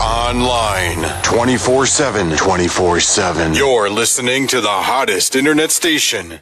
online 24 7. 24 7. You're listening to the hottest internet station.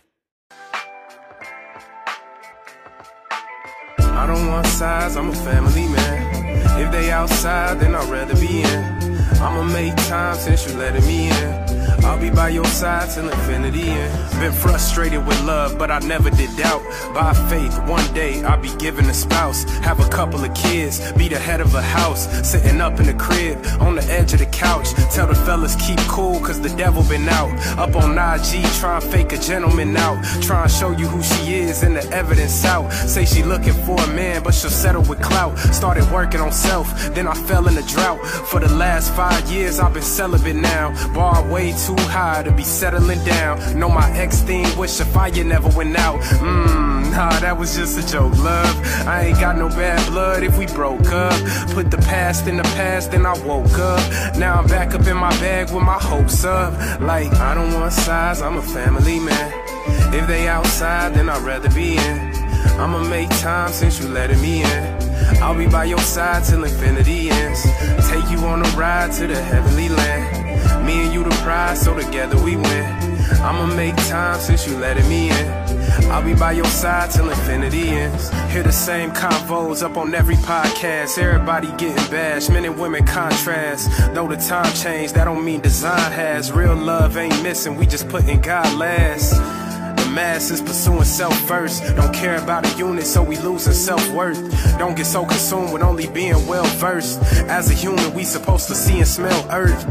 I don't want size, I'm a family man. If they outside, then I'd rather be in. I'ma make time since you letting me in. I'll be by your side till infinity and been frustrated with love, but I never did doubt. By faith, one day I'll be given a spouse, have a couple of kids, be the head of a house, sitting up in the crib on the edge of the couch. Tell the fellas keep cool, cause the devil been out. Up on IG, trying to fake a gentleman out, trying to show you who she is and the evidence out. Say she looking for a man, but she'll settle with clout. Started working on self, then I fell in a drought. For the last five years, I've been celibate now. Bar way too high to be settling down. Know my ex theme, wish the fire never went out. Mmm, nah, that was just a joke, love. I ain't got no bad blood if we broke up. Put the past in the past, then I woke up. Now I'm back up in my bag with my hopes up. Like, I don't want size, I'm a family man. If they outside, then I'd rather be in. I'ma make time since you letting me in. I'll be by your side till infinity ends. Take you on a ride to the heavenly land. Me and you the prize, so together we win. I'ma make time since you letting me in. I'll be by your side till infinity ends. Hear the same convos up on every podcast. Everybody getting bashed, men and women contrast. Though the time changed, that don't mean design has. Real love ain't missing, we just putting God last. The masses pursuing self first. Don't care about a unit, so we losing self worth. Don't get so consumed with only being well versed. As a human, we supposed to see and smell earth.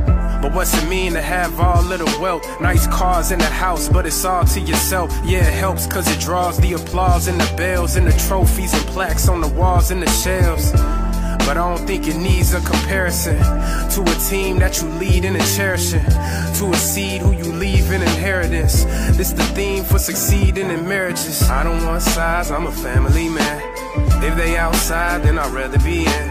But what's it mean to have all little wealth? Nice cars in the house, but it's all to yourself. Yeah, it helps cause it draws the applause and the bells and the trophies and plaques on the walls and the shelves. But I don't think it needs a comparison to a team that you lead and cherishing, to a seed who you leave in inheritance. This the theme for succeeding in marriages. I don't want size, I'm a family man. If they outside, then I'd rather be in.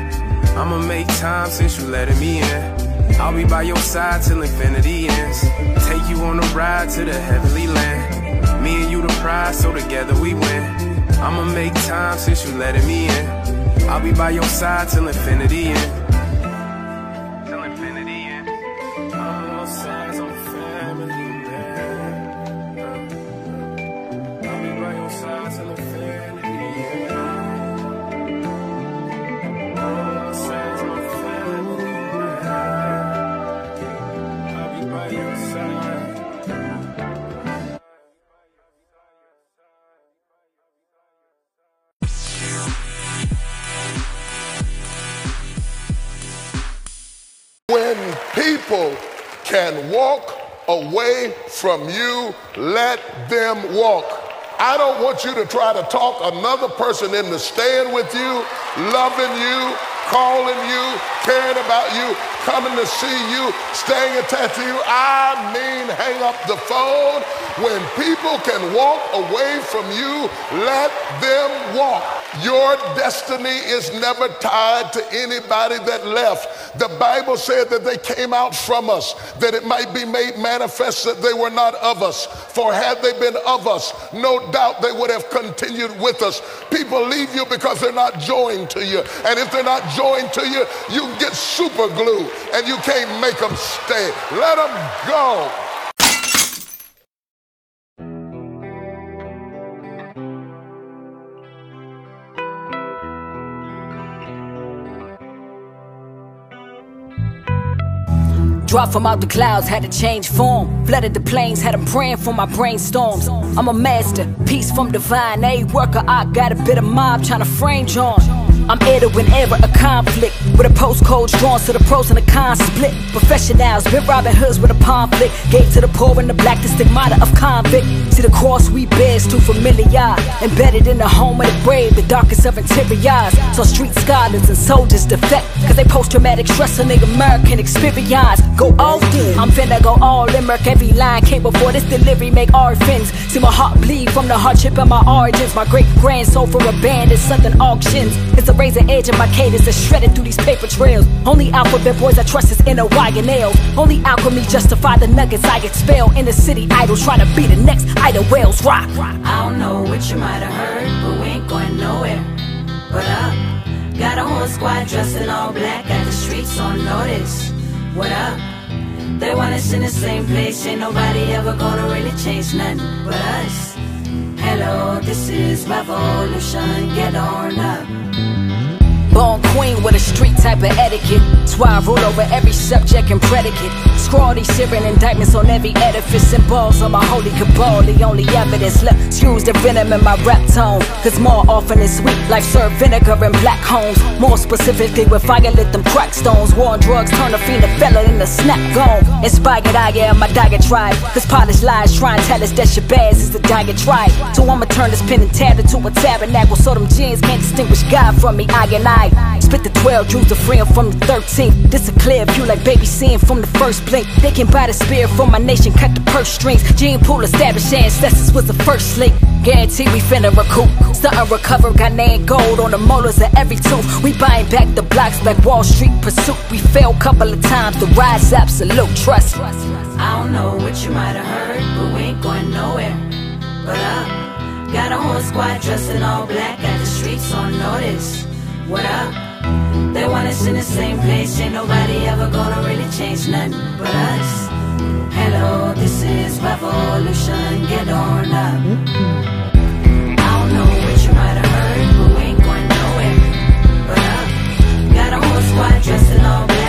I'ma make time since you letting me in. I'll be by your side till infinity ends. Take you on a ride to the heavenly land. Me and you the prize, so together we win. I'ma make time since you letting me in. I'll be by your side till infinity ends. Away from you, let them walk. I don't want you to try to talk another person into staying with you, loving you, calling you, caring about you, coming to see you, staying attached to you. I mean, hang up the phone. When people can walk away from you, let them walk. Your destiny is never tied to anybody that left. The Bible said that they came out from us, that it might be made manifest that they were not of us. For had they been of us, no doubt they would have continued with us. People leave you because they're not joined to you. And if they're not joined to you, you get super glue and you can't make them stay. Let them go. Dropped from out the clouds, had to change form. Flooded the plains, had them praying for my brainstorms. I'm a master, peace from divine. A worker, I got a bit of mob trying to frame John. I'm heir to whenever a conflict with a postcode drawn to the pros and the cons split. Professionals, been Robin Hoods with a pamphlet. Gave to the poor and the black the stigmata of convict. See the cross we bear is too familiar. Embedded in the home of the brave, the darkest of interiors. So street scholars and soldiers defect. Cause they post traumatic stress on the American experience. Go all in. I'm finna go all in. Merc every line came before this delivery make our orphans. See my heart bleed from the hardship of my origins. My great grand sold for a band at something auctions. It's the razor edge of my cadence that's shredded through these paper trails. Only alphabet boys I trust is in a and L's. Only alchemy justify the nuggets I expel. In the city, idols trying to be the next idol whales rock. I don't know what you might have heard, but we ain't going nowhere. But up, got Got a whole squad dressed in all black, got the streets on notice. What up? They want us in the same place, ain't nobody ever gonna really change nothing but us. Hello, this is revolution, get on up. Type of etiquette. That's why I rule over every subject and predicate. Scrawl these searing indictments on every edifice and balls on my holy cabal. The only evidence left, excuse the venom in my rap tone. Cause more often than sweet, life served vinegar in black homes. More specifically, with fire lit them crack stones. War on drugs turn a fiend to fella in the snap gone. Inspired I am my diatribe. Cause polished lies try and tell us that Shabazz is the diatribe. So I'ma turn this pen and tab into a tabernacle. So them jeans can't distinguish God from me, I and I. Spit the 12, drew the freedom from the 13. This a clear view like baby seeing from the first blink. They can buy the spirit for my nation, cut the purse strings. Gene pool established ancestors was the first link. Guarantee we finna recoup. Starting recover, got name gold on the molars of every tooth. We buying back the blocks like Wall Street pursuit. We failed couple of times, the rise absolute. Trust. I don't know what you might have heard, but we ain't going nowhere. But up, uh, got a whole squad dressed in all black, got the streets on notice. What up? They want us in the same place, ain't nobody ever gonna really change nothing but us. Hello, this is revolution, get on up. I don't know what you might have heard, but we ain't going nowhere. But up, got a all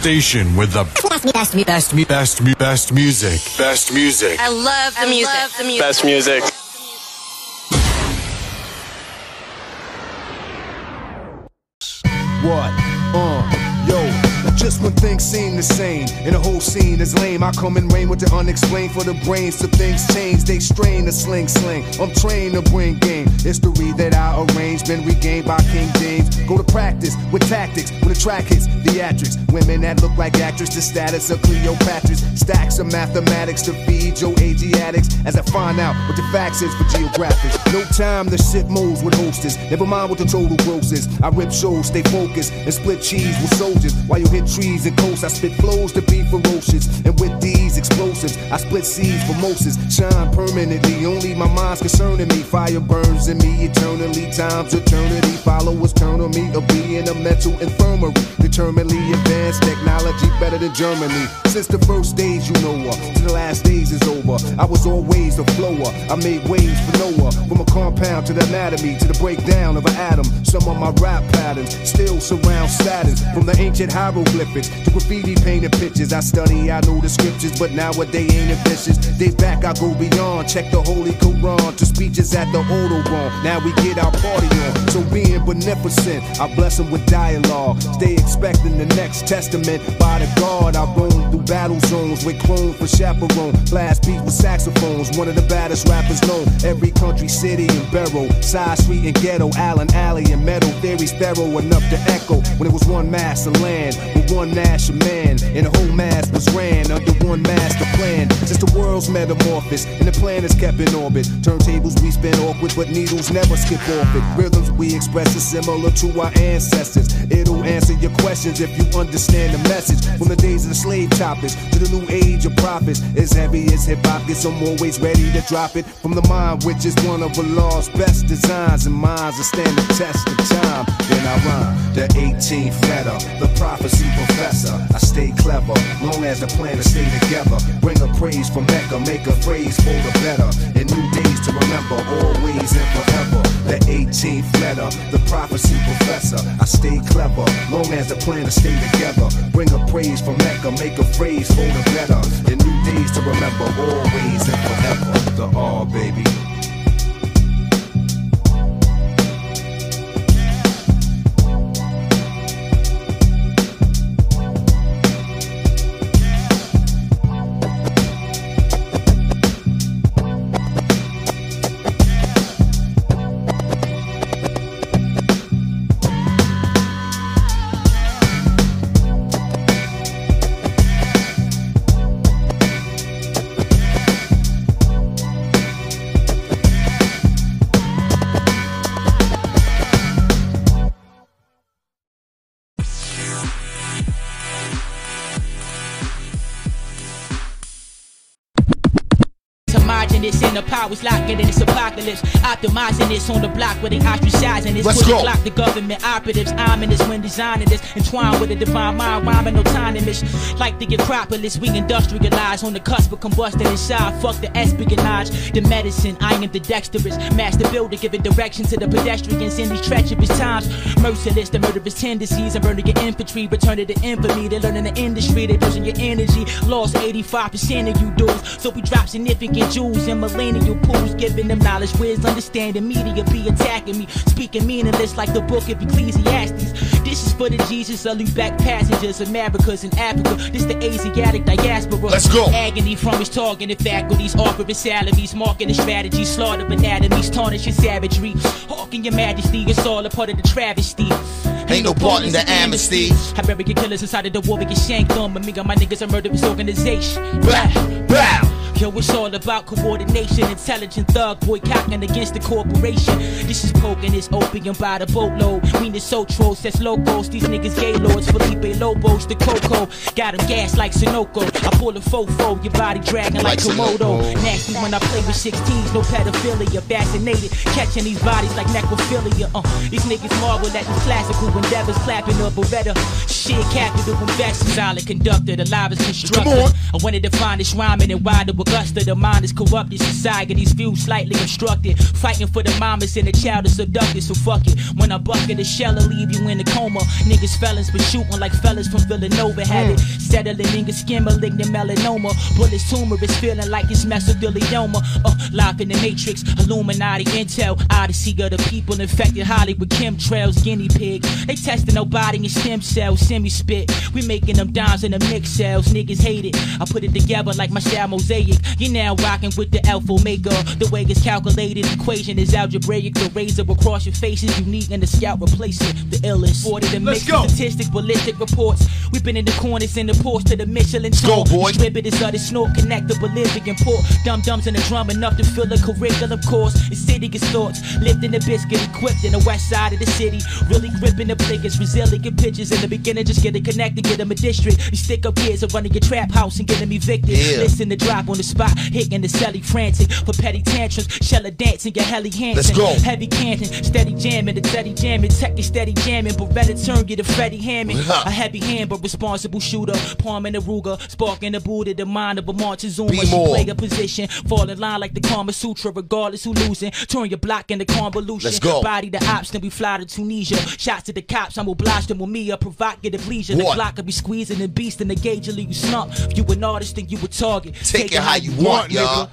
station with the best, me, best, best, best, best, best music. Best music. I love the music. Love the music. Best music. What? Uh, yo. Just when things seem the same and the whole scene is lame, I come and rain with the unexplained for the brains. So things change, they strain the sling sling. I'm trained to bring game. History that I arrange been regained by King James. Go to practice with tactics when the track hits theatrics. Women that look like actors, the status of Cleopatra's. Stacks of mathematics to feed your addicts as I find out what the facts is for geographics. No time to shit moves with hostess. Never mind what the total gross is. I rip shows, stay focused, and split cheese with soldiers while you hit trees and coasts. I spit flows to be ferocious. And with these explosives, I split seeds for Moses. Shine permanently, only my mind's concerning me. Fire burns in me eternally. Time's eternity. Followers turn on me to be in a mental infirmary. Determinedly advanced technology better than Germany. Since the first days you know uh, her, to the last days is over. I was always a flower. I made waves for Noah. From a compound to the anatomy to the breakdown of an atom. Some of my rap patterns still surround status. From the ancient hieroglyphics. To graffiti painted pictures, I study, I know the scriptures, but nowadays ain't ambitious. They back, I go beyond. Check the Holy Quran to speeches at the Audubon. Now we get our party on. So being beneficent, I bless them with dialogue. Stay expecting the next testament by the God. I roam through battle zones with clone for chaperone. Blast beat with saxophones, one of the baddest rappers known. Every country, city, and barrel. Side street and ghetto, Allen Alley and Metal Theory, thorough enough to echo when it was one mass of land with one national man, and the whole mass was ran under one master plan. Since the world's metamorphosis and the plan is kept in orbit. Turntables we spin awkward, but needles never skip off it. Rhythms we express is similar to our ancestors. It'll answer your questions if you understand the message. From the days of the slave choppers to the new age of prophets. As heavy as hip hop gets, I'm always ready to drop it. From the mind, which is one of Allah's best designs, and minds that stand the test of time. Then I rhyme the 18th letter, the prophecy professor. I stay clever, long as the planets stay together. Bring a praise from Mecca, make a phrase for the better. In new days to remember, always and forever. The 18th letter, the prophecy professor. I stay clever, long as the planets stay together. Bring a praise from Mecca, make a phrase the better. In new days to remember, always and forever. The all, baby. Powers locking in this apocalypse. Optimizing this on the block where they ostracizing this. Let's go. Clock the government operatives. I'm in this when designing this. Entwined with a divine mind, rhyming no time to. Like the Acropolis, we industrialize on the cusp of combustion inside. Fuck the espionage, the medicine. I am the dexterous master builder, giving direction to the pedestrians in these treacherous times. Merciless, the murderous tendencies. I'm burning your infantry, returning to the infamy. They're learning the industry, they're losing your energy. Lost 85% of you dudes. So we drop significant jewels in millennial pools, giving them knowledge, wisdom, understanding. Media be attacking me, speaking meaningless like the book of Ecclesiastes. This is for the Jesus of back passengers, Americas and Africa. This the Asiatic diaspora. Let's go. Agony from his talking, targeted faculties, offering salaries, marketing strategies, slaughter anatomies, tarnishing savagery. Hawking your majesty, it's all a part of the travesty. Ain't no part in the amnesty. I bury your killers inside of the war, we get shanked on. But me and my niggas are murderous organization. Bow, bow. Yo, it's all about coordination, intelligent thug boy cocking against the corporation. This is poking this opium by the boatload. We the Sotros, that's locos. These niggas gay lords, Felipe Lobos, the Coco. Got them gas like Sunoco. I pull a fofo, your body dragging like, Like Komodo. Sunoco. Nasty when I play with 16s, no pedophilia. Fascinated, catching these bodies like necrophilia. Uh, these niggas marvel at these classical endeavors, clapping up a better Shit, capital investment, solid conductor, the live is constructed. I wanted to find this rhyming and wider Augusta. The mind is corrupted, society's views slightly obstructed. Fighting for the mamas and the child is abducted, so fuck it. When I bucket the shell I leave you in a coma. Niggas felons been shooting like fellas from Villanova. Had it settling in your skin, malignant melanoma. Bullets tumor is feeling like it's mesothelioma. Uh, life in the matrix, Illuminati intel. Odyssey of the people infected Hollywood chemtrails, guinea pig. They testing nobody in stem cells, semi spit. We making them dimes in the mix cells. Niggas hate it. I put it together like my style mosaic. You now rocking with the alpha omega. The way it's calculated, equation is algebraic. The razor across your face is unique, and the scout replacement, the illest. Ordered and Let's statistic, ballistic reports. We've been in the corners in the ports to the Michelin boy. Distributors of the snort, connect the Bolivian port. Dum dums in the drum enough to fill a curriculum course. Insidious thoughts, lifting the biscuit, equipped in the west side of the city. Really gripping the players, resilient pitches in the beginning. Just get it connected, get them a district. You stick up kids are running your trap house and get them evicted. Yeah. Listen to drop on the spot, hitting the celly frantic for petty tantrums. Shella dancing, your heli Hansen. Let's go. Heavy canting, steady jamming, the steady jamming, tech is steady jamming. Beretta turn, get a Freddie Hammond. A heavy hand but responsible shooter. Palm in the Ruger, sparking the Buddha, the mind of a Montezuma. Be She more. play a position, fall in line like the Karma Sutra, regardless who losing. Turn your block into convolution. Let's go. Body the ops, then we fly to Tunisia. Shots to the cops, I'm obliged to me a provocative leisure. The What? clock could be squeezing the beast and the gauge will leave you slump. If you an artist, then you a target. Take it how you want, y'all.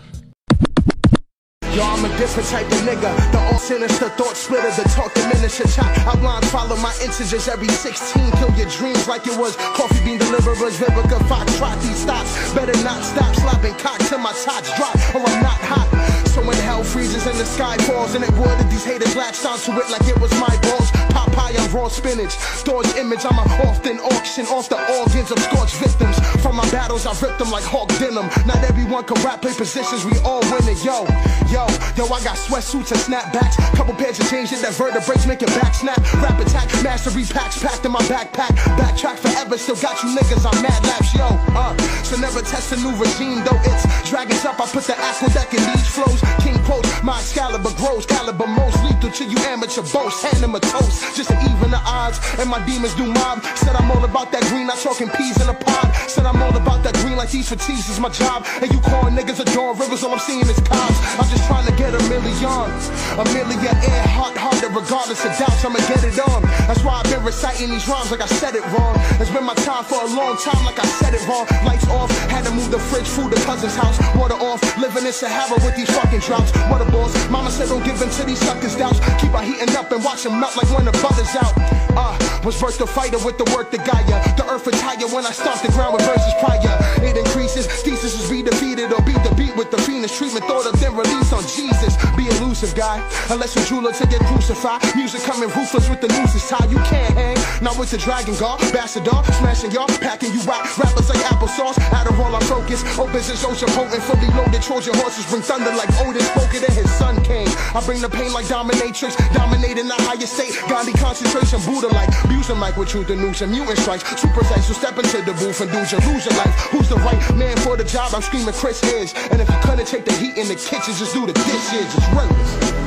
Yo, I'm a different type of nigga. The all sinister thought splitter, the talk diminisher chop. Outlines follow my integers every 16. Kill your dreams like it was coffee bean deliverers. Vivica Fox, trot these stops. Better not stop slapping cock till my tots drop, or I'm not hot. So when hell freezes and the sky falls, and it would if these haters latched onto it like it was my balls. On raw spinach. Storage image, I'm a often auction off the organs of scorched victims. From my battles, I ripped them like hawk denim. Not everyone can rap, play positions, we all win it. Yo, yo, yo, I got sweatsuits and snapbacks. Couple pairs of change that vertebrae make it back snap. Rap attack, mastery packs packed in my backpack. Backtrack forever, still got you niggas on mad laps, yo. Uh, so never test a new regime, though it's dragons up. I put the aqueduct in these flows. King quotes, my Excalibur grows, caliber most lethal to you amateur boast. Hand them a toast, just to even the odds. And my demons do mob. Said I'm all about that green, not talking peas in a pod. Said I'm all about that green like these fatigues is my job. And you calling niggas a adoring rivers, all I'm seeing is cops. I'm just trying to get a million. A million air hot hearted, regardless of doubts, I'ma get it on. That's why I've been reciting these rhymes like I said it wrong. It's been my time for a long time, like I said it wrong. Lights off, had to move the fridge, food to cousin's house. Water off, living in Sahara with these fucking droughts. A boss. Mama said don't give in to these suckers' doubts. Keep on heating up and watch them melt like when the butter's out. Uh, was birthed a fighter with the work that got ya. The earth retire when I stomp the ground with verses prior. It increases, thesis is be defeated or beat the beat with the fiendish treatment. Thought of then release on Jesus. Be elusive, guy. Unless you're jeweler to get crucified. Music coming ruthless with the noose is tied. You can't hang. Not with the dragon guard, ambassador, smashing y'all, packing you out. Rappers like applesauce. Out of all our focus. Oh, business ocean potent, fully loaded. Trojan horses bring thunder like Odin. Spoke it and his son came. I bring the pain like dominatrix, dominating the highest state. Gandhi concentration, Buddha like, abusing like with truth and news and mutant strikes. Super so step into the booth and do your lose your life. Who's the right Man for the job, I'm screaming Chris Hedge. And if you couldn't take the heat in the kitchen, just do the dishes. It's reckless.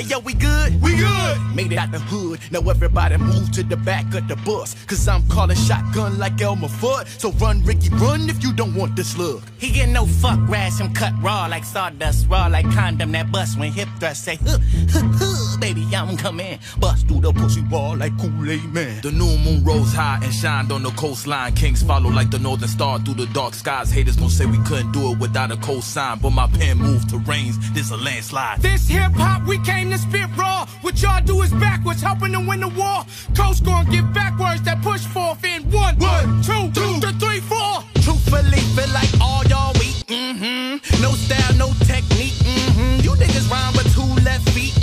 Hey yo, we good? We good! Made it out the hood. Now everybody move to the back of the bus. Cause I'm calling shotgun like Elmer Fudd. So run, Ricky, run if you don't want this look. He get no fuck, rash him cut raw like sawdust, raw like condom that bust when hip thrust say, huh, huh, huh, baby, I'm coming. Bust through the pussy wall like Kool-Aid man. The new moon rose high and shined on the coastline. Kings follow like the northern star through the dark skies. Haters gon' say we couldn't do it without a cosign. But my pen moved to rains. This a landslide. This hip hop, we came to spit raw. What y'all do is backwards, helping to win the war. Coast gon' give backwards that push forth in one, one, two, two, to three, four. Truthfully, feel like all y'all weak. Mm-hmm. No style, no technique. Mm-hmm. You niggas rhyme with two left feet.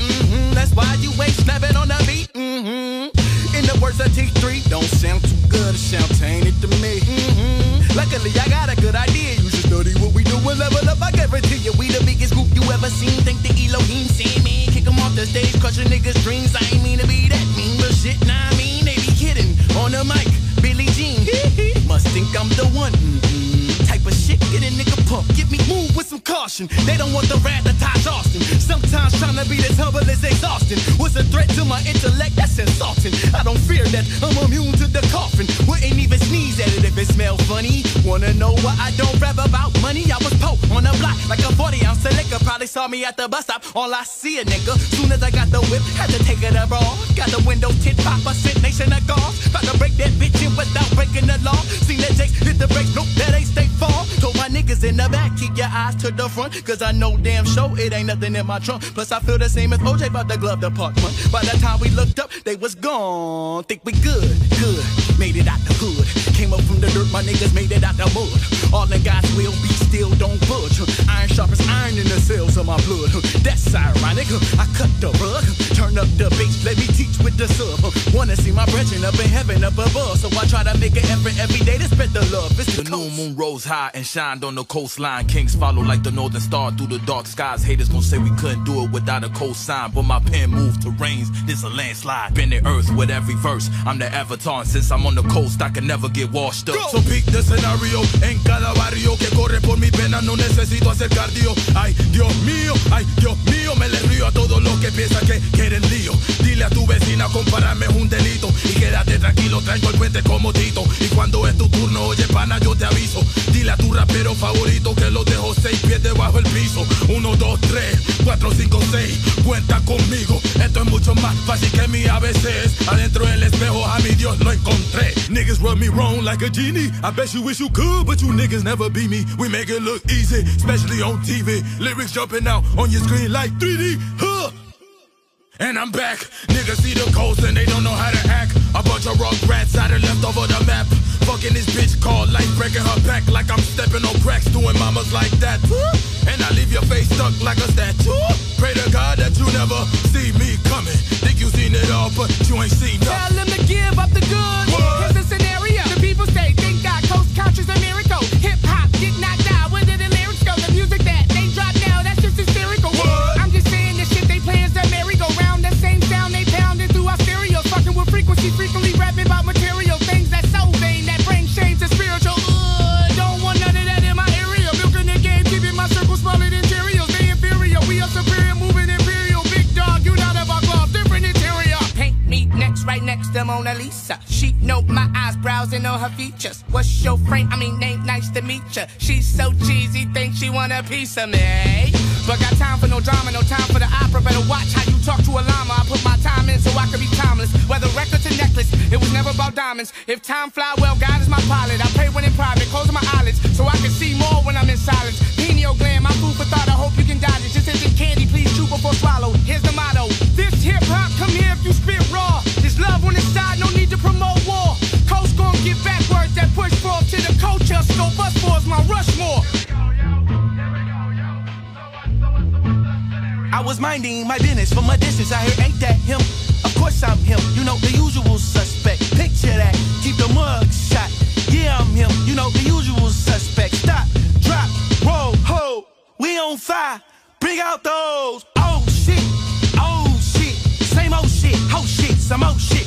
Why you ain't snapping on the beat. Mm-hmm. In the words of T3, don't sound too good to sound tainted to me. Mm-hmm. Luckily, I got a good idea. You should study what we do and level up. I guarantee you, we the biggest group you ever seen. Think the Elohim seen me. Kick 'em off the stage, crushing niggas' dreams. I ain't mean to be that mean, but shit, nah, I mean, they be kidding. On the mic, Billie Jean. Must think I'm the one. Mm-hmm. Shit, get a nigga pumped. Get me move with some caution. They don't want the rat to Taj Austin. Sometimes trying to be this humble is exhausting. What's a threat to my intellect? That's insulting. I don't fear that I'm immune to the coffin. Wouldn't even sneeze at it if it smelled funny. Wanna know why I don't rap about money? I was po on the block like a 40 ounce of liquor. Probably saw me at the bus stop. All I see a nigga. Soon as I got the whip, had to take it abroad. Got the window tint, five percent nation of golf. About to break that bitch in without breaking the law. Seen that Jake hit the brakes, nope, niggas in the back, keep your eyes to the front. Cause I know damn show it ain't nothing in my trunk. Plus I feel the same as OJ about the glove department. By the time we looked up, they was gone. Think we good, good. Made it out the hood. Came up from the dirt, my niggas made it out the mud. All the guys will be still, don't budge. Iron sharp as iron in the cells of my blood. That's ironic. I cut the rug, turn up the bass, let me teach with the sub. Wanna see my brethren up in heaven up above. So I try to make an effort every day to spread the love. It's The new moon rose high and shined on the coastline. Kings follow like the northern star through the dark skies. Haters gon' say we couldn't do it without a cosign. But my pen moved to rains. This a landslide. Bend the earth with every verse. I'm the avatar, and since I'm on the coast, I can never get washed up. Go. So pick the scenario en cada barrio que corre por mi pena. No necesito hacer cardio. Ay, Dios mío, ay, Dios mío, me le río a todos los que piensan que quieren lío. Dile a tu vecina, compararme es un delito. Y quédate tranquilo, traigo el puente como Tito. Y cuando es tu turno, oye, pana, yo te aviso. Dile a tu rapero favorito que lo dejo seis pies debajo del piso. Uno, dos, tres, cuatro, cinco, seis. Cuenta conmigo. Esto es mucho más fácil que mi ABCs. Adentro del espejo a mi Dios lo encontré. Niggas rub me wrong like a genie. I bet you wish you could, but you niggas never be me. We make it look easy, especially on TV. Lyrics jumping out on your screen like 3D. And I'm back. Niggas see the coast and they don't know how to act. A bunch of rock rats out of left over the map. Fucking this bitch called life, breaking her back like I'm stepping on cracks, doing mamas like that. And I leave your face stuck like a statue. Pray to God that you never see me coming. Think you seen it all, but you ain't seen nothing. Tell them to give up the goods. Here's the scenario. The people say, thank God, Coast Contra's a to Mona Lisa. She know my eyes, browsing on her features. What's your frame? I mean, ain't nice to meet ya. She's so cheesy, think she want a piece of me. But got time for no drama, no time for the opera. Better watch how you talk to a llama. I put my time in so I can be timeless. Whether record to necklace, it was never about diamonds. If time fly well, God is my pilot. I pray when in private, closing my eyelids so I can see more when I'm in silence. Pineal gland, my food for thought. I hope you can dodge it. This isn't candy, please chew before swallow. Here's the motto: This was minding my business from a distance. I hear, ain't that him? Of course I'm him. You know, the usual suspect. Picture that. Keep the mug shot. Yeah, I'm him. You know, the usual suspect. Stop, drop, roll, ho. we on fire. Bring out those. Oh shit, oh shit, same old shit, whole shit, some old shit.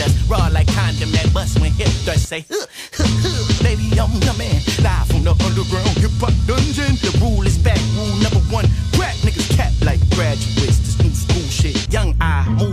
Like raw like condom that bust when hip thrust say, huh, huh, huh. baby, I'm coming live from the underground hip hop dungeon. The rule is back, rule number one. Rap niggas cap like graduates.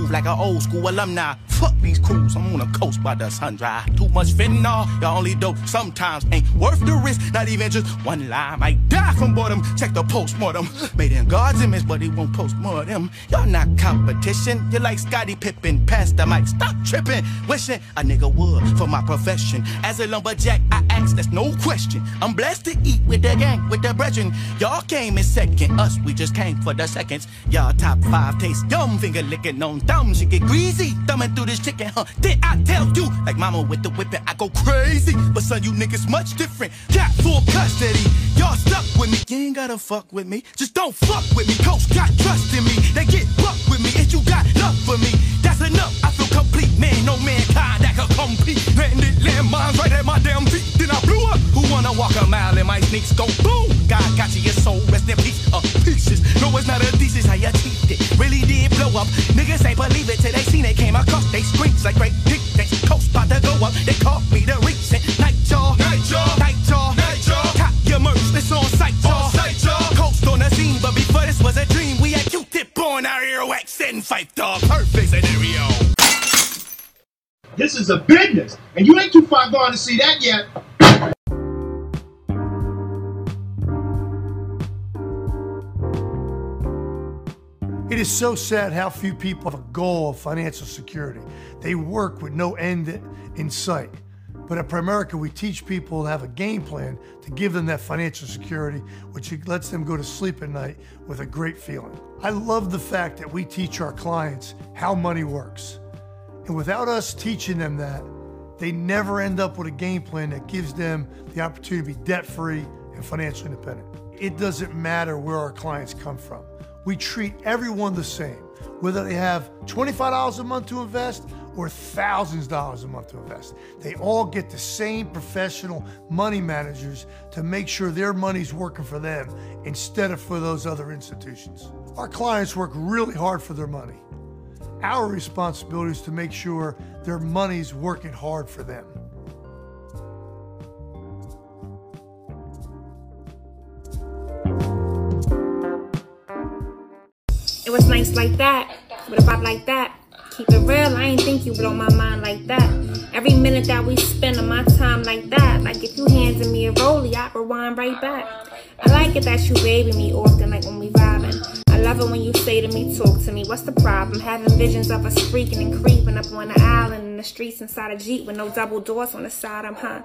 Like an old school alumni. Fuck these crews, I'm on a coast by the sun dry. Too much fentanyl, y'all only dope sometimes ain't worth the risk. Not even just one lie, might die from boredom. Check the postmortem. Made in God's image, but he won't postmortem. Y'all not competition, you're like Scottie Pippen. Pass the mic, stop tripping. Wishing a nigga would for my profession. As a lumberjack, I ask, that's no question. I'm blessed to eat with the gang, with the brethren. Y'all came in second, us, we just came for the seconds. Y'all top five taste yum, finger licking on thumb. She get greasy, thumbing through this chicken, huh? Did I tell you? Like mama with the whipping, I go crazy. But son, you niggas much different. Got full custody. Y'all stuck with me. You ain't gotta fuck with me. Just don't fuck with me. Coach got trust in me. They get buck with me. And you got love for me, that's man. No mankind that could compete. Landed landmines right at my damn feet. Then I blew up. Who wanna walk a mile in my sneaks? Go boom. God got you, your soul. Rest in peace. Of pieces. No, it's not a thesis. How you teeth it. Really did blow up. Niggas ain't believe it till they seen it. Came across they screams like great dick. They coast about to go up. They caught me the recent night jaw. Night jaw. Night jaw. Night jaw. Cop your merch. It's on site, y'all. Site, y'all. Coast on the scene, but before this was a dream, we had Q-tip on our earwax and fight dog. Perfect scenario. This is a business, and you ain't too far gone to see that yet. It is so sad how few people have a goal of financial security. They work with no end in sight. But at Primerica, we teach people to have a game plan to give them that financial security, which lets them go to sleep at night with a great feeling. I love the fact that we teach our clients how money works. And without us teaching them that, they never end up with a game plan that gives them the opportunity to be debt free and financially independent. It doesn't matter where our clients come from. We treat everyone the same, whether they have $25 a month to invest or thousands of dollars a month to invest. They all get the same professional money managers to make sure their money's working for them instead of for those other institutions. Our clients work really hard for their money. Our responsibility is to make sure their money's working hard for them. It was nice like that, with a like that. Keep it real, I ain't think you blow my mind like that. Every minute that we spend on my time like that, like if you handed me a rollie, I'd rewind right back. I like it that you baby me often, like when we vibing. Love it when you say to me, talk to me, what's the problem? Having visions of us freaking and creeping up on the island in the streets inside a Jeep with no double doors on the side, I'm huh?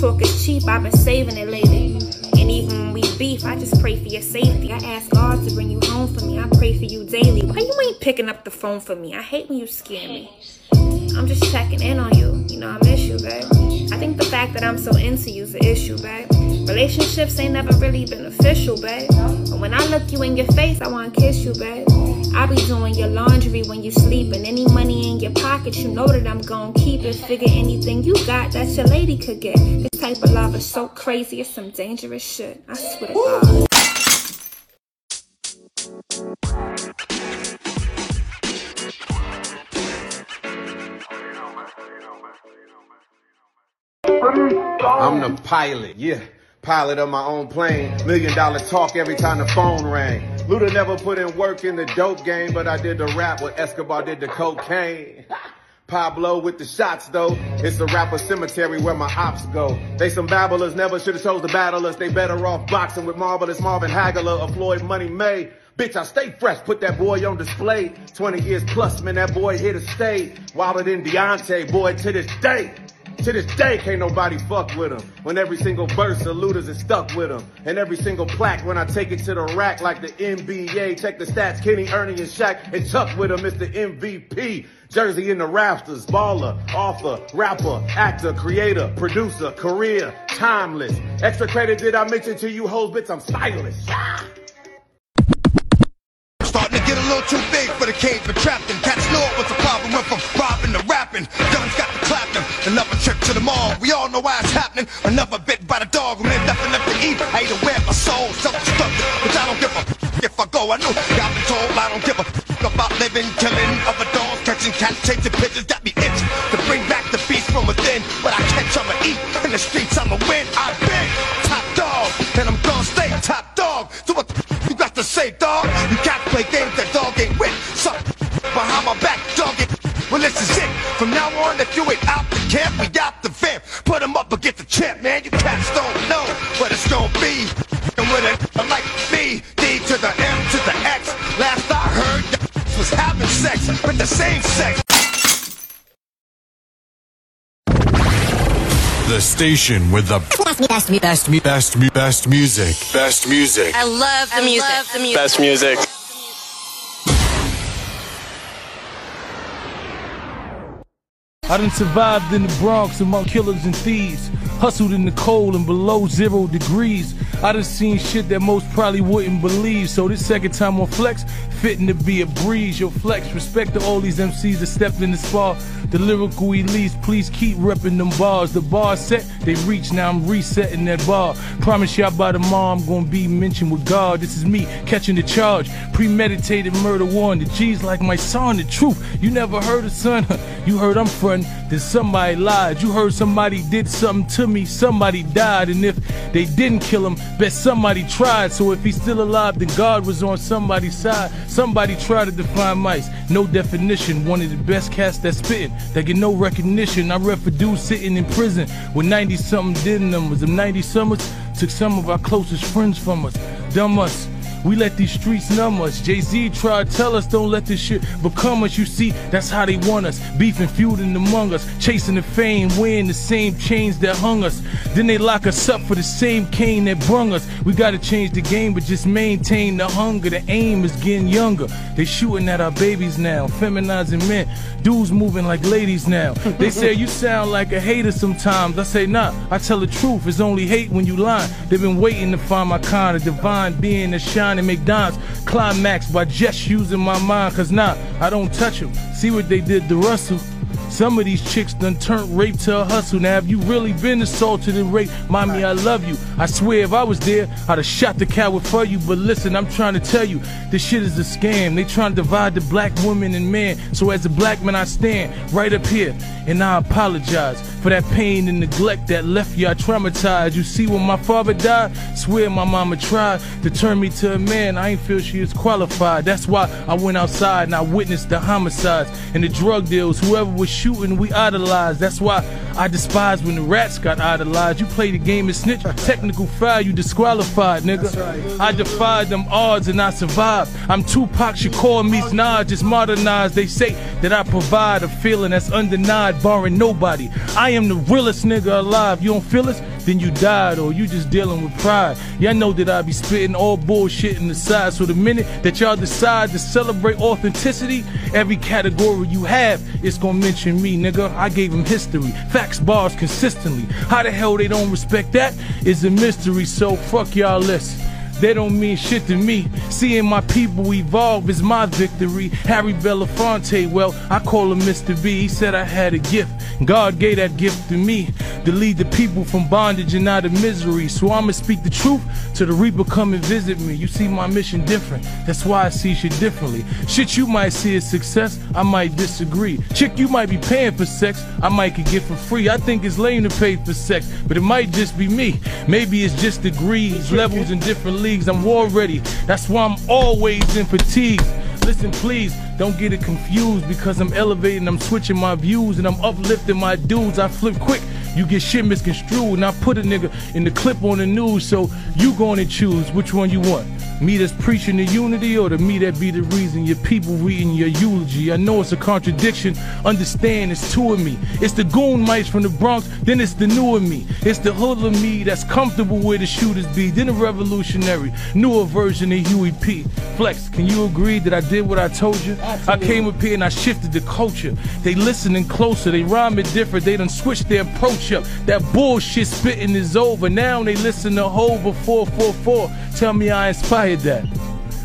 Talk is cheap, I've been saving it lately. And even when we beef, I just pray for your safety. I ask God to bring you home for me. I pray for you daily. Why you ain't picking up the phone for me? I hate when you scare me. I'm just checking in on you. You know, I miss you, babe. I think the fact that I'm so into you is an issue, babe. Relationships ain't never really been official, babe. When I look you in your face, I wanna kiss you, babe. I be doing your laundry when you sleep, and any money in your pocket, you know that I'm gonna keep it. Figure anything you got that your lady could get. This type of love is so crazy, it's some dangerous shit. I swear to God. I'm the pilot, yeah. Pilot of my own plane. Million dollar talk every time the phone rang. Luda never put in work in the dope game, but I did the rap what Escobar did the cocaine. Pablo with the shots though. It's the rapper cemetery where my ops go. They some babblers, never should've chose the battlers. They better off boxing with marvelous Marvin Hagler or Floyd Money May. Bitch, I stay fresh, put that boy on display. 20 years plus, man, that boy here to stay. Wilder than Deontay, boy, to this day. To this day, can't nobody fuck with him. When every single verse of Luda's is stuck with him. And every single plaque when I take it to the rack like the NBA. Check the stats, Kenny, Ernie, and Shaq. And Chuck with him, it's the MVP. Jersey in the rafters, baller, author, rapper, actor, creator, producer, career, timeless. Extra credit did I mention to you hoes, bitch, I'm stylish. Starting to get a little too big for the cave, but trapped in. Cats know what's the problem. Went from robbing the. Another trip to the mall, we all know why it's happening. Another bit by the dog, man, nothing left to eat. I hate to wear my soul, self-destructive, but I don't give a if I go. I know I've been told I don't give a about living, killing other dogs, catching cats, chasing pigeons, got me itching to bring back the beast from within. But I catch, I'ma eat. In the streets, I'ma win. I been camp, we out the vamp. Put 'em up against the champ, man. You cats don't know what it's gonna be. And with a like me, D to the M to the X. Last I heard, was having sex with the same sex. The station with the best, me, best, me, best, me, best, best, best music. Best music. I love the music. the music. Best music. I done survived in the Bronx among killers and thieves. Hustled in the cold and below zero degrees. I done seen shit that most probably wouldn't believe. So this second time on Flex, fitting to be a breeze. Yo, Flex, respect to all these MCs that stepped in the spar. The lyrical elites, please keep repping them bars. The bar set, they reach, now I'm resetting that bar. Promise y'all by tomorrow I'm gonna be mentioned with God. This is me catching the charge. Premeditated murder one. The G's like my son, the truth. You never heard of son? You heard I'm front, then somebody lied. You heard somebody did something to me, somebody died. And if they didn't kill him, bet somebody tried. So if he's still alive, then God was on somebody's side. Somebody tried to define mice. No definition. One of the best cats that spitting, that get no recognition. I read for dudes sitting in prison with 90 something did in them. Them 90 summers? Took some of our closest friends from us. Dumb us. We let these streets numb us. Jay Z tried to tell us don't let this shit become us. You see, that's how they want us. Beefing, feuding among us. Chasing the fame, wearing the same chains that hung us. Then they lock us up for the same cane that brung us. We gotta change the game, but just maintain the hunger. The aim is getting younger. They shooting at our babies now, feminizing men. Dudes moving like ladies now. They say you sound like a hater sometimes. I say nah, I tell the truth. It's only hate when you lie. They've been waiting to find my kind of divine being that shine and McDonald's climax by just using my mind. Cause nah, I don't touch them. See what they did to Russell. Some of these chicks done turned rape to a hustle. Now, have you really been assaulted and raped? Mommy, I love you. I swear, if I was there, I'd have shot the coward for you. But listen, I'm trying to tell you, this shit is a scam. They trying to divide the black woman and man. So as a black man, I stand right up here and I apologize for that pain and neglect that left y'all traumatized. You see, when my father died, swear my mama tried to turn me to a man. I ain't feel she was qualified. That's why I went outside and I witnessed the homicides and the drug deals. Whoever was shooting, we idolized. That's why I despise when the rats got idolized. You play the game and snitch, technical foul, you disqualified, nigga. I defied them odds and I survived. I'm Tupac Shakur meets Nas, just modernized. They say that I provide a feeling that's undenied, barring nobody. I am the realest nigga alive. You don't feel us? Then you died or you just dealing with pride. Y'all know that I be spitting all bullshit in the side. So the minute that y'all decide to celebrate authenticity, every category you have, it's gonna mention me, nigga. I gave them history, facts, bars consistently. How the hell they don't respect that is a mystery. So fuck y'all list. They don't mean shit to me. Seeing my people evolve is my victory. Harry Belafonte, well, I call him Mr. B. He said I had a gift. God gave that gift to me to lead the people from bondage and out of misery. So I'ma speak the truth to the reaper come and visit me. You see my mission different. That's why I see shit differently. Shit you might see as success, I might disagree. Chick you might be paying for sex, I might could get for free. I think it's lame to pay for sex, but it might just be me. Maybe it's just degrees, levels, and different leagues. I'm war ready. That's why I'm always in fatigue. Listen, please, don't get it confused because I'm elevating, I'm switching my views, and I'm uplifting my dudes. I flip quick, you get shit misconstrued, and I put a nigga in the clip on the news, so you gonna choose which one you want. Me that's preaching the unity, or the me that be the reason your people reading your eulogy. I know it's a contradiction, understand it's two of me. It's the goon mice from the Bronx, then it's the newer me. It's the hood of me that's comfortable where the shooters be, then a revolutionary, newer version of Huey P. Flex, can you agree that I did what I told you? I came up here and I shifted the culture. They listening closer, they rhyming different, they done switched their approach up. That bullshit spitting is over. Now they listen to before 444. Tell me I inspired that.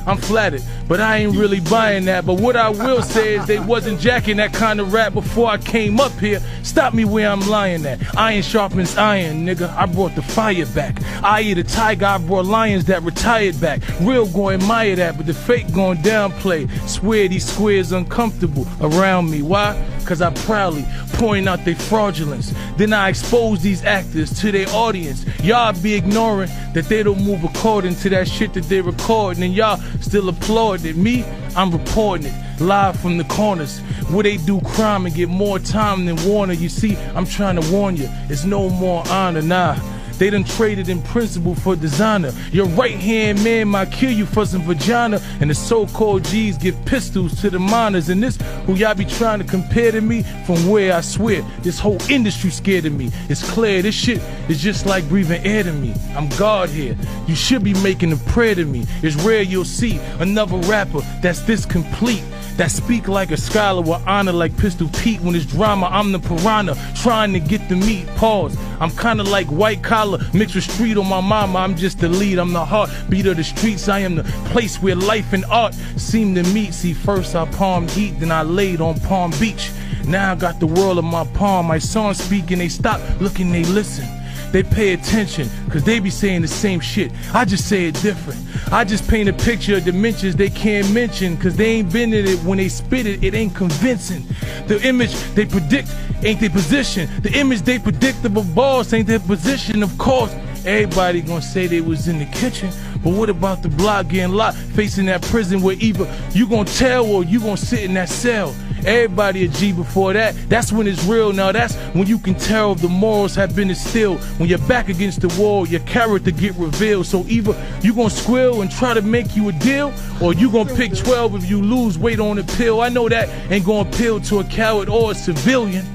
I'm flattered But I ain't really buying that. But what I will say is they wasn't jacking that kind of rap before I came up here. Stop me where I'm lying at. Iron sharpens iron, nigga. I brought the fire back. I eat a tiger, I brought lions that retired back. Real going admire that, but the fake going downplay. Swear these squares uncomfortable around me. Why? Cause I proudly point out their fraudulence. Then I expose these actors to their audience. Y'all be ignoring that they don't move according to that shit that they recording, and y'all still applauding it. Me, I'm reporting it live from the corners where they do crime and get more time than Warner. You see, I'm trying to warn you, it's no more honor, nah. They done traded in principle for designer. Your right hand man might kill you for some vagina. And the so called G's give pistols to the minors. And this, who y'all be trying to compare to me, from where I swear, this whole industry scared of me. It's clear this shit is just like breathing air to me. I'm God here. You should be making a prayer to me. It's rare you'll see another rapper that's this complete that speak like a scholar with honor like Pistol Pete. When it's drama, I'm the piranha trying to get the meat. Pause. I'm kinda like white collar mixed with street on my mama. I'm just the lead. I'm the heartbeat of the streets. I am the place where life and art seem to meet. See, first I palm heat, then I laid on Palm Beach. Now I got the world in my palm. My songs speak and they stop looking, they listen they pay attention because they be saying the same shit. I just say it different. I just paint a picture of dimensions they can't mention because they ain't been in it. When they spit it, it ain't convincing. The image they predict ain't their position. The image they predict of a boss ain't their position. Of course, everybody gonna say they was in the kitchen. But what about the block getting locked, facing that prison where either you gonna tell or you gonna sit in that cell? Everybody a G before that. That's when it's real. Now that's when you can tell the morals have been instilled. When you're back against the wall, your character get revealed. So either you gonna squeal and try to make you a deal, or you gonna pick 12 if you lose weight on the pill. I know that ain't gonna appeal to a coward or a civilian.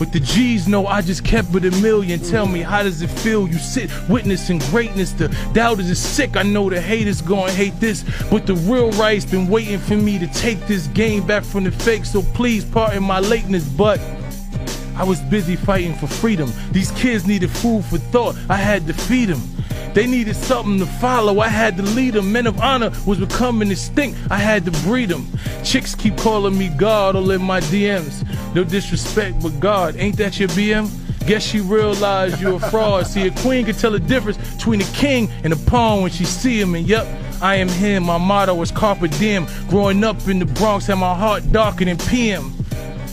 But the G's know I just kept it a million. Tell me, how does it feel? You sit witnessing greatness. The doubters is sick. I know the haters gonna hate this. But the real right's been waiting for me to take this game back from the fake. So please pardon my lateness, but I was busy fighting for freedom. These kids needed food for thought. I had to feed them. They needed something to follow. I had to lead them. Men of honor was becoming extinct. I had to breed them. Chicks keep calling me God all in my DMs. No disrespect, but God, ain't that your BM? Guess she realized you're a fraud. See, a queen can tell the difference between a king and a pawn when she see him. And yep, I am him. My motto was carpe diem. Growing up in the Bronx, had my heart darker than PM.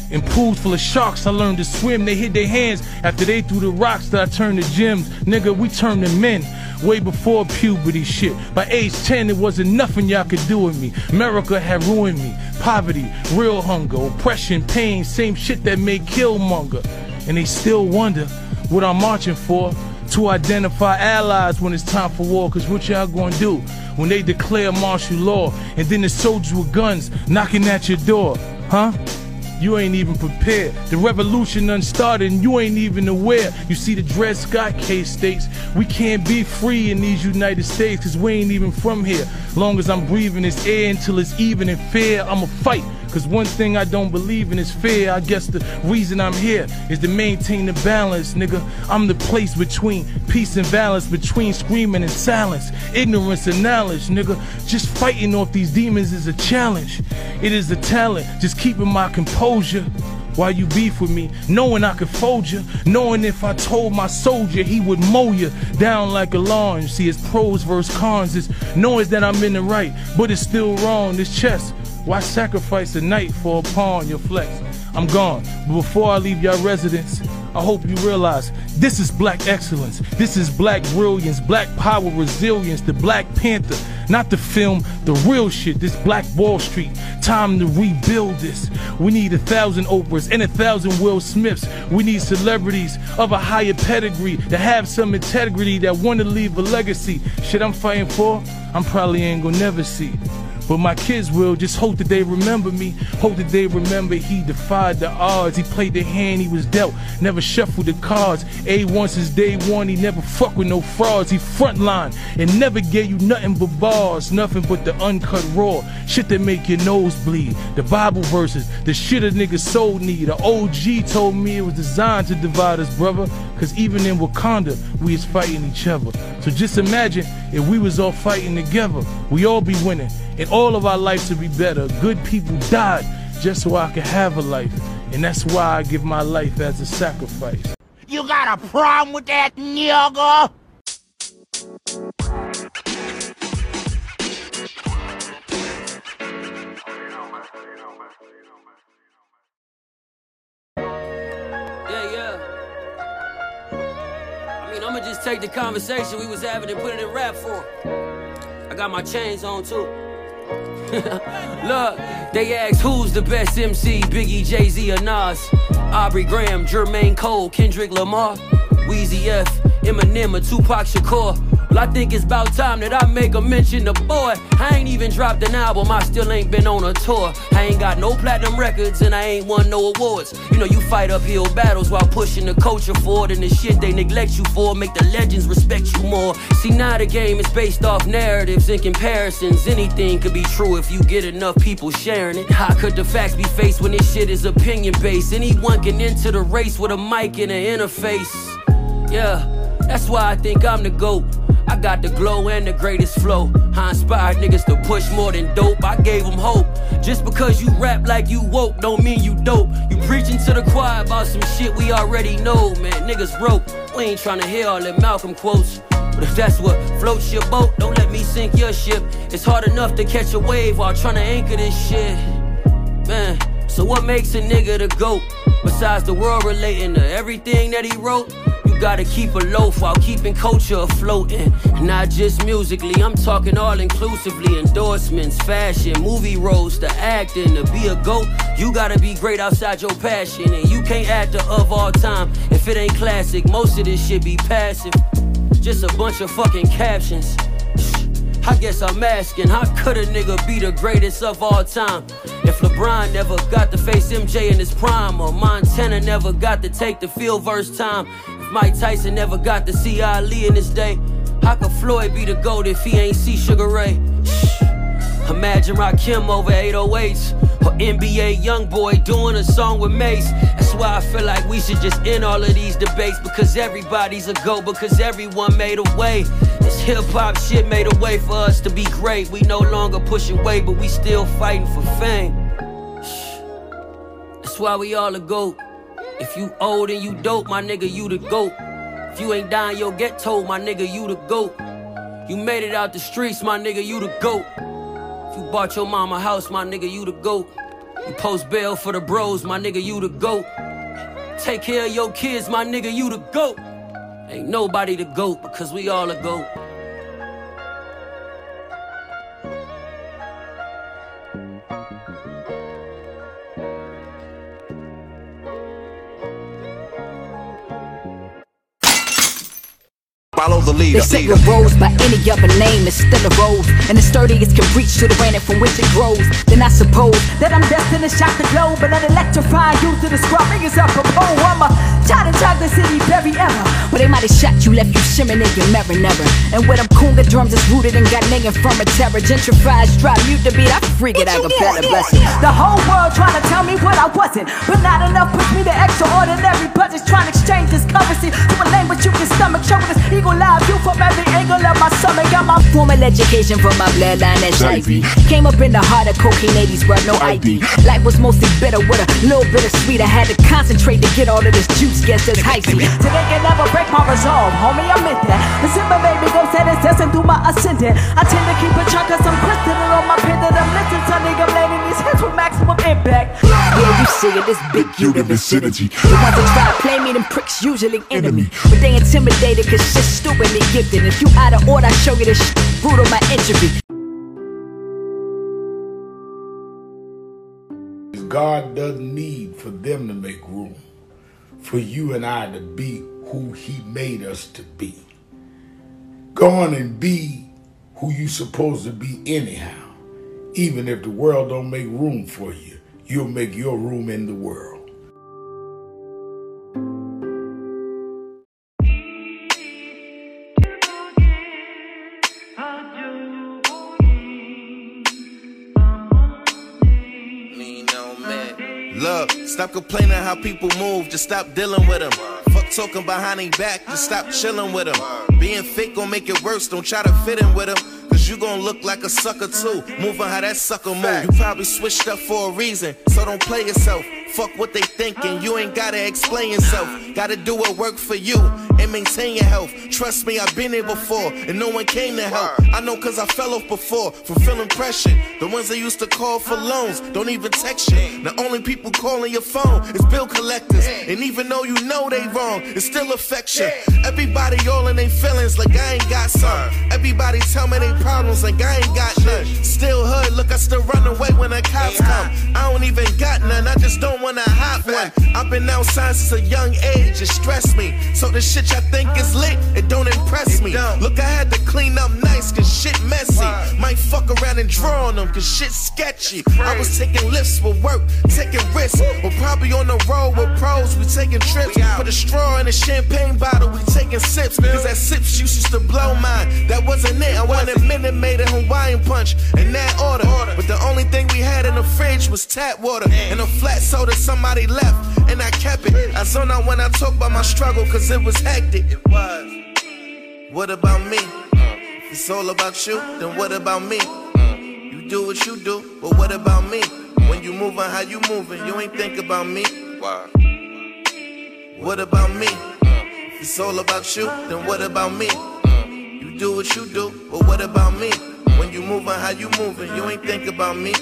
In pools full of sharks, I learned to swim. They hit their hands after they threw the rocks that I turned to gems. Nigga, we turned to men way before puberty shit. By age 10, it wasn't nothing y'all could do with me. America had ruined me. Poverty, real hunger, oppression, pain, same shit that made Killmonger. And they still wonder what I'm marching for. To identify allies when it's time for war, cause what y'all gonna do when they declare martial law and then the soldiers with guns knocking at your door, huh? You ain't even prepared. The revolution unstarted and you ain't even aware. You see, the Dred Scott case states we can't be free in these United States because we ain't even from here. Long as I'm breathing this air until it's even and fair, I'ma fight. Cause one thing I don't believe in is fear. I guess the reason I'm here is to maintain the balance, nigga. I'm the place between peace and balance, between screaming and silence, ignorance and knowledge, nigga. Just fighting off these demons is a challenge. It is a talent, just keeping my composure. While you beef with me, knowing I could fold you, knowing if I told my soldier he would mow you down like a lawn. See, it's pros versus cons. It's knowing that I'm in the right, but it's still wrong. This chest why sacrifice a night for a pawn, your flex? I'm gone. But before I leave your residence, I hope you realize this is black excellence. This is black brilliance, black power, resilience, the Black Panther. Not the film, the real shit, this Black Wall Street. Time to rebuild this. We need a thousand Oprahs and a thousand Will Smiths. We need celebrities of a higher pedigree that have some integrity that want to leave a legacy. Shit I'm fighting for, I'm probably ain't gonna never see. But my kids will just hope that they remember me. Hope that they remember he defied the odds. He played the hand he was dealt, never shuffled the cards. A once since day one, he never fuck with no frauds. He frontline and never gave you nothing but bars, nothing but the uncut raw shit that make your nose bleed. The Bible verses, the shit a nigga soul need. The OG told me it was designed to divide us, brother. Cause even in Wakanda, we is fighting each other. So just imagine if we was all fighting together, we all be winning. And all of our lives would be better. Good people died just so I could have a life. And that's why I give my life as a sacrifice. You got a problem with that, nigga? Take the conversation we was having and put it in rap form. I got my chains on too. Look, they ask who's the best MC, Biggie, Jay Z, or Nas. Aubrey Graham, Jermaine Cole, Kendrick Lamar, Weezy F, Eminem, or Tupac Shakur. Well, I think it's about time that I make a mention to boy. I ain't even dropped an album, I still ain't been on a tour. I ain't got no platinum records and I ain't won no awards. You know, you fight uphill battles while pushing the culture forward, and the shit they neglect you for make the legends respect you more. See, now the game is based off narratives and comparisons. Anything could be true if you get enough people sharing it. How could the facts be faced when this shit is opinion based? Anyone can enter the race with a mic and an interface. Yeah, that's why I think I'm the GOAT. I got the glow and the greatest flow. I inspired niggas to push more than dope. I gave them hope. Just because you rap like you woke don't mean you dope. You preaching to the choir about some shit we already know, man. Niggas broke. We ain't trying to hear all them Malcolm quotes. But if that's what floats your boat, don't let me sink your ship. It's hard enough to catch a wave while trying to anchor this shit. Man, so what makes a nigga the GOAT? Besides the world relating to everything that he wrote? Gotta keep a loaf while keeping culture afloat. Not just musically, I'm talking all inclusively. Endorsements, fashion, movie roles, the acting. To be a GOAT, you gotta be great outside your passion. And you can't act the of all time if it ain't classic. Most of this shit be passive. Just a bunch of fucking captions. I guess I'm asking, how could a nigga be the greatest of all time? If LeBron never got to face MJ in his prime, or Montana never got to take the field first time, Mike Tyson never got to see Ali in his day, how could Floyd be the GOAT if he ain't see Sugar Ray? Shh. Imagine Rakim over 808s, or NBA Youngboy doing a song with Mase. That's why I feel like we should just end all of these debates because everybody's a GOAT, because everyone made a way. This hip hop shit made a way for us to be great. We no longer pushing weight, but we still fighting for fame. That's why we all a GOAT. If you old and you dope, my nigga, you the GOAT. If you ain't dying, you'll get told, my nigga, you the GOAT. You made it out the streets, my nigga, you the GOAT. If you bought your mama a house, my nigga, you the GOAT. You post bail for the bros, my nigga, you the GOAT. Take care of your kids, my nigga, you the GOAT. Ain't nobody the GOAT because we all a GOAT. The leader. They say a rose by any other name is still a rose. And the sturdiest can reach to the granite from which it grows. Then I suppose that I'm destined to shock the globe and then electrify you to describe me as apropos. I'm a child in chocolate city, very ever. Where they might have shot you, left you shimmering in your mirror, never. And where them conga drums is rooted and got Ghanaian from a terror. Gentrified, strive mute the beat, I freak it, I can better bless it. The whole world trying to tell me what I wasn't, but not enough push me to extraordinary budgets. Trying to exchange this currency to a language you can stomach. Showing this eagle view from every angle of my stomach. Got my Formal education from my bloodline that's Ivy. Came up in the heart of cocaine 80s, bro, no ID. Life was mostly bitter with a little bit of sweet. I had to concentrate to get all of this juice, guess that's icy. Today can never break my resolve, homie, I meant that. The simple baby go set destined through my ascendant. I tend to keep a chunk of some crystal on my pen that I'm lifting. to. Nigga, landing these hits with maximum impact. Yeah, you see it, this big universe energy. The ones that try to play me, them pricks usually enemy. But they intimidated cause shit gifted. If you out of order, I show you this shit brutal my injury. God doesn't need for them to make room for you and I to be who He made us to be. Go on and be who you supposed to be anyhow. Even if the world don't make room for you, you'll make your room in the world. Stop complaining how people move, just stop dealing with them. Fuck talking behind their back, just stop chilling with them. Being fake gon' make it worse, don't try to fit in with them. Cause you gon' look like a sucker too. Moving how that sucker move. You probably switched up for a reason, so don't play yourself. Fuck what they thinking, you ain't gotta explain yourself. Gotta do what work for you and maintain your health. Trust me, I've been here before and no one came to help. I know cause I fell off before from feeling pressure. The ones that used to call for loans don't even text you. The only people calling your phone is bill collectors. And even though you know they wrong, it still affects you. Everybody all in their feelings like I ain't got some. Everybody tell me they problems like I ain't got none. Still hood, look, I still run away when the cops come. I don't even got none, I just don't wanna hop one. I've been outside since a young age, it stress me. So the shit y'all think is lit, it don't impress me. Look, I had to clean up nice, cause shit messy. Might fuck around and draw on them, cause shit sketchy. I was taking lifts with work, taking risks. We're probably on the road with pros, we taking trips. Put a straw in a champagne bottle, we taking sips. Cause that sips used to blow mine. That wasn't it, I wanted Minute Maid a Hawaiian punch in that order. But the only thing we had in the fridge was tap water and a flat soda somebody left, and I kept it. I zone out when I talk about my struggle, cause it was hectic. It was. What about me? If it's all about you, then what about me? Uh. You do what you do, but what about me? When you moving how you moving, you ain't think about me. Why? What about me? If it's all about you, then what about me? You do what you do, but what about me? When you moving how you moving, you ain't think about me.